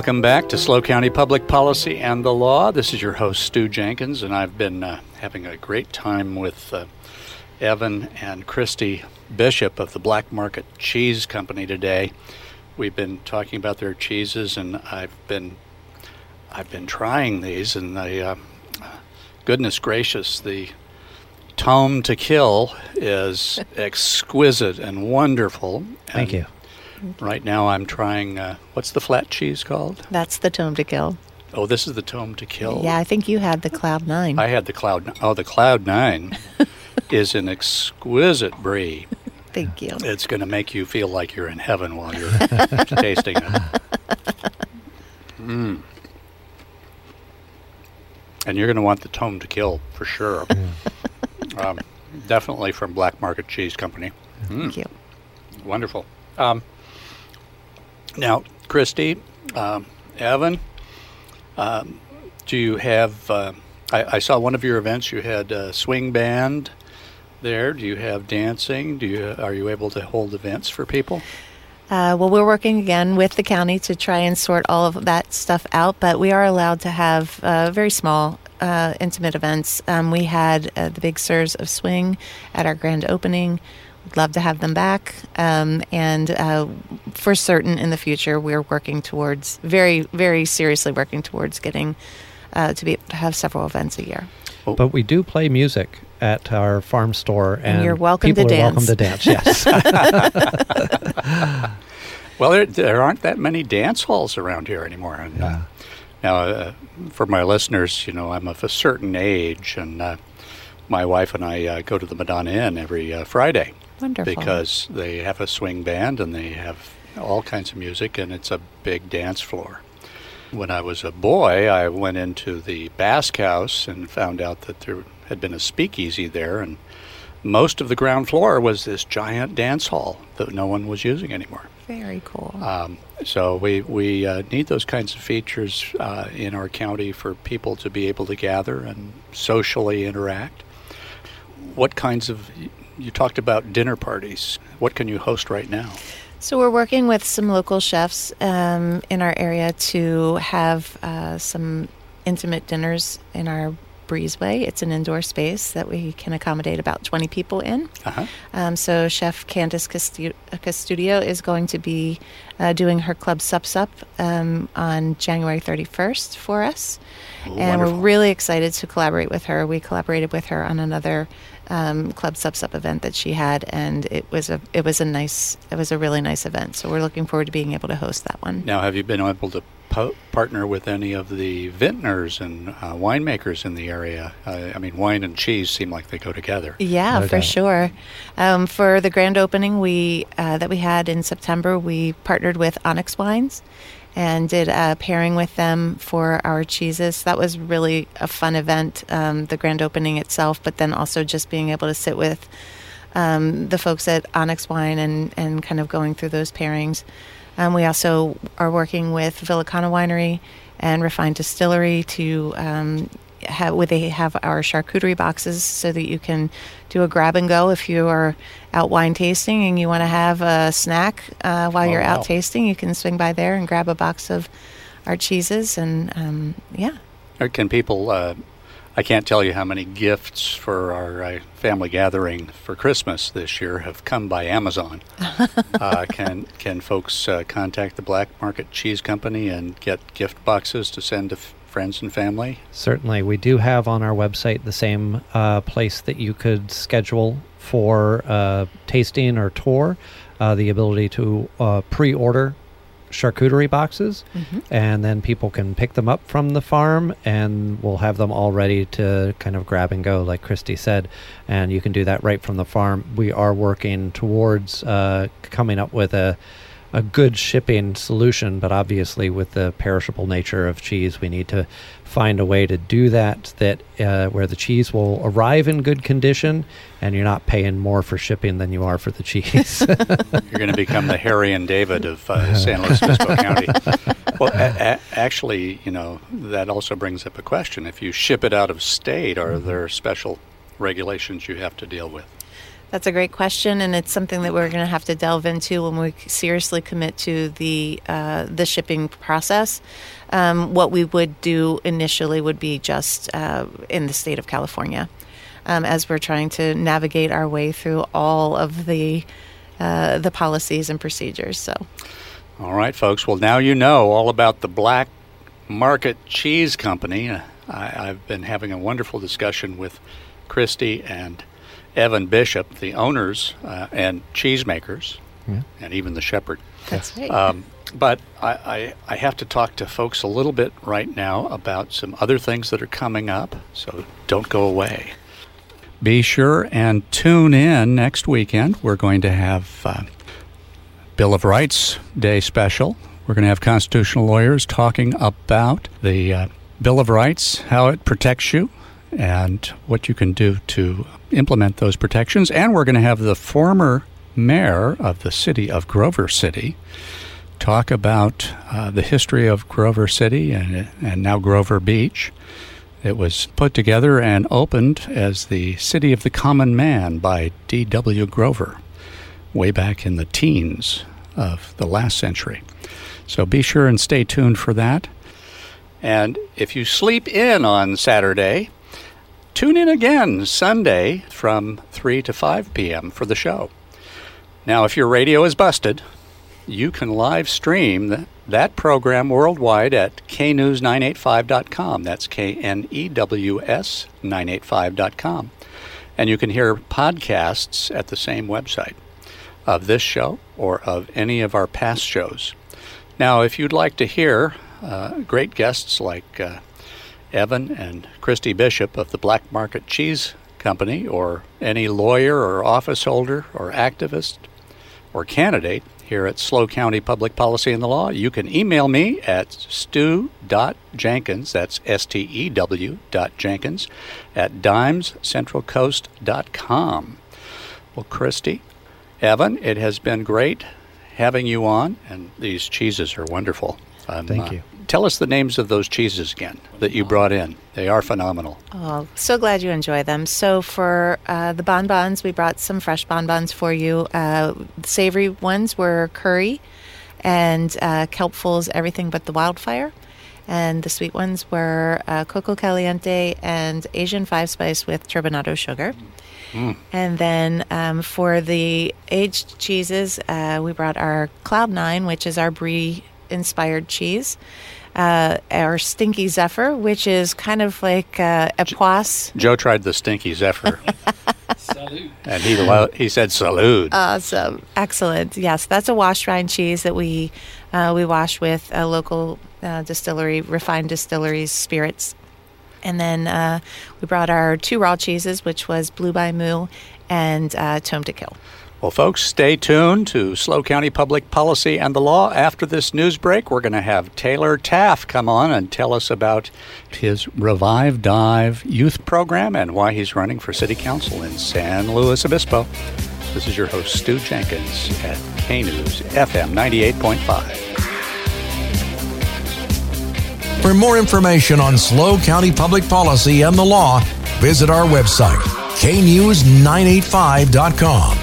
Welcome back to SLO County Public Policy and the Law. This is your host, Stew Jenkins, and I've been uh, having a great time with uh, Evan and Kristy Bishop of the Black Market Cheese Company today. We've been talking about their cheeses, and I've been I've been trying these, and the uh, goodness gracious, the Tome to Kill is exquisite and wonderful. Thank And you. Right now, I'm trying. Uh, what's the flat cheese called? That's the Tome to Kill. Oh, this is the Tome to Kill. Yeah, I think you had the Cloud Nine. I had the Cloud. Oh, the Cloud Nine is an exquisite brie. Thank you. It's going to make you feel like you're in heaven while you're tasting it. Mm. And you're going to want the Tome to Kill for sure. um, definitely from Black Market Cheese Company. Mm. Thank you. Wonderful. Um, now, Kristy, um, Evan, um, do you have? Uh, I, I saw one of your events. You had a swing band there. Do you have dancing? Do you are you able to hold events for people? Uh, well, we're working again with the county to try and sort all of that stuff out, but we are allowed to have uh, very small, uh, intimate events. Um, we had uh, the Big Sirs of Swing at our grand opening. We'd love to have them back. Um, and uh, for certain in the future, we're working towards, very, very seriously working towards getting uh, to be able to have several events a year. But we do play music at our farm store, and, you're welcome to people are welcome to dance. Yes. Well, there, there aren't that many dance halls around here anymore. And, uh, now, uh, for my listeners, you know, I'm of a certain age, and uh, my wife and I uh, go to the Madonna Inn every uh, Friday Wonderful. because they have a swing band and they have all kinds of music, and it's a big dance floor. When I was a boy, I went into the Basque House and found out that there had been a speakeasy there, and most of the ground floor was this giant dance hall that no one was using anymore. Very cool. Um, so we we uh, need those kinds of features uh, in our county for people to be able to gather and socially interact. What kinds of you talked about dinner parties? What can you host right now? So we're working with some local chefs um, in our area to have uh, some intimate dinners in our breezeway. It's an indoor space that we can accommodate about 20 people in. Uh-huh. Um, so Chef Candice Custu- Custudio is going to be uh, doing her club sup sup um, on January 31st for us, Oh, and wonderful. we're really excited to collaborate with her. We collaborated with her on another um, club sup sup event that she had, and it was a it was a nice it was a really nice event. So we're looking forward to being able to host that one. Now, have you been able to po- partner with any of the vintners and uh, winemakers in the area? Uh, I mean, wine and cheese seem like they go together. Yeah, No for doubt. sure. Um, for the grand opening we uh, that we had in September, we partnered with Onyx Wines and did a pairing with them for our cheeses. That was really a fun event, um, the grand opening itself, but then also just being able to sit with um, the folks at Onyx Wine and, and kind of going through those pairings. Um, we also are working with Villicana Winery and Refined Distillery to um, have where they have our charcuterie boxes so that you can do a grab and go if you are out wine tasting and you want to have a snack uh, while Oh, you're wow. out tasting. You can swing by there and grab a box of our cheeses and um, yeah. Or can people? Uh, I can't tell you how many gifts for our uh, family gathering for Christmas this year have come by Amazon. uh, can can folks uh, contact the Black Market Cheese Company and get gift boxes to send to f- friends and family? Certainly, we do have on our website the same uh, place that you could schedule for uh, tasting or tour, uh, the ability to uh, pre-order charcuterie boxes, and then people can pick them up from the farm, and we'll have them all ready to kind of grab and go, like Kristy said, and you can do that right from the farm. We are working towards uh, coming up with a a good shipping solution, but obviously with the perishable nature of cheese, we need to find a way to do that that uh, where the cheese will arrive in good condition, and you're not paying more for shipping than you are for the cheese. You're going to become the Harry and David of uh, San Luis Obispo County. Well, a- a- actually, you know, that also brings up a question. If you ship it out of state, are there special regulations you have to deal with? That's a great question, and it's something that we're going to have to delve into when we seriously commit to the uh, the shipping process. Um, what we would do initially would be just uh, in the state of California, um, as we're trying to navigate our way through all of the uh, the policies and procedures. So, all right, folks. Well, now you know all about the Black Market Cheese Company. I, I've been having a wonderful discussion with Kristy and Evan Bishop, the owners uh, and cheesemakers, yeah. and even the shepherd. That's right. Um, but I, I, I, have to talk to folks a little bit right now about some other things that are coming up, so don't go away. Be sure and tune in next weekend. We're going to have uh, Bill of Rights Day special. We're going to have constitutional lawyers talking about the uh, Bill of Rights, how it protects you, and what you can do to implement those protections. And we're going to have the former mayor of the city of Grover City talk about uh, the history of Grover City and, and now Grover Beach. It was put together and opened as the City of the Common Man by D.W. Grover way back in the teens of the last century. So be sure and stay tuned for that. And if you sleep in on Saturday, Tune in again Sunday from 3 to 5 p.m. for the show. Now, if your radio is busted, you can live stream that program worldwide at knews985.com. That's K N E W S 985.com. And you can hear podcasts at the same website of this show or of any of our past shows. Now, if you'd like to hear uh, great guests like uh, Evan and Kristy Bishop of the Black Market Cheese Company, or any lawyer or office holder or activist or candidate here at SLO County Public Policy and the Law, you can email me at stew.jenkins, that's S-T-E-W dot Jenkins, at dimescentralcoast.com. Well, Kristy, Evan, it has been great having you on, and these cheeses are wonderful. Thank uh, you. Tell us the names of those cheeses again that you brought in. They are phenomenal. Oh, so glad you enjoy them. So for uh, the bonbons, we brought some fresh bonbons for you. Uh, savory ones were curry, and uh, kelpful's everything but the wildfire. And the sweet ones were uh, coco caliente and Asian five spice with turbinado sugar. Mm. And then um, for the aged cheeses, uh, we brought our Cloud Nine, which is our brie inspired cheese uh, our Stinky Zephyr, which is kind of like uh, Epoisse. Joe tried the Stinky Zephyr. and he lo- he said salute. Awesome, excellent. Yes, that's a wash rind cheese that we uh, we wash with a local uh, distillery, refined distilleries spirits. And then uh, we brought our two raw cheeses, which was Blue by Moo and uh, Tome to Kill. Well, folks, stay tuned to SLO County Public Policy and the Law. After this news break, we're going to have Taylor Taff come on and tell us about his Revive Dive youth program and why he's running for City Council in San Luis Obispo. This is your host, Stew Jenkins at K News FM 98.5. For more information on SLO County Public Policy and the Law, visit our website, knews985.com.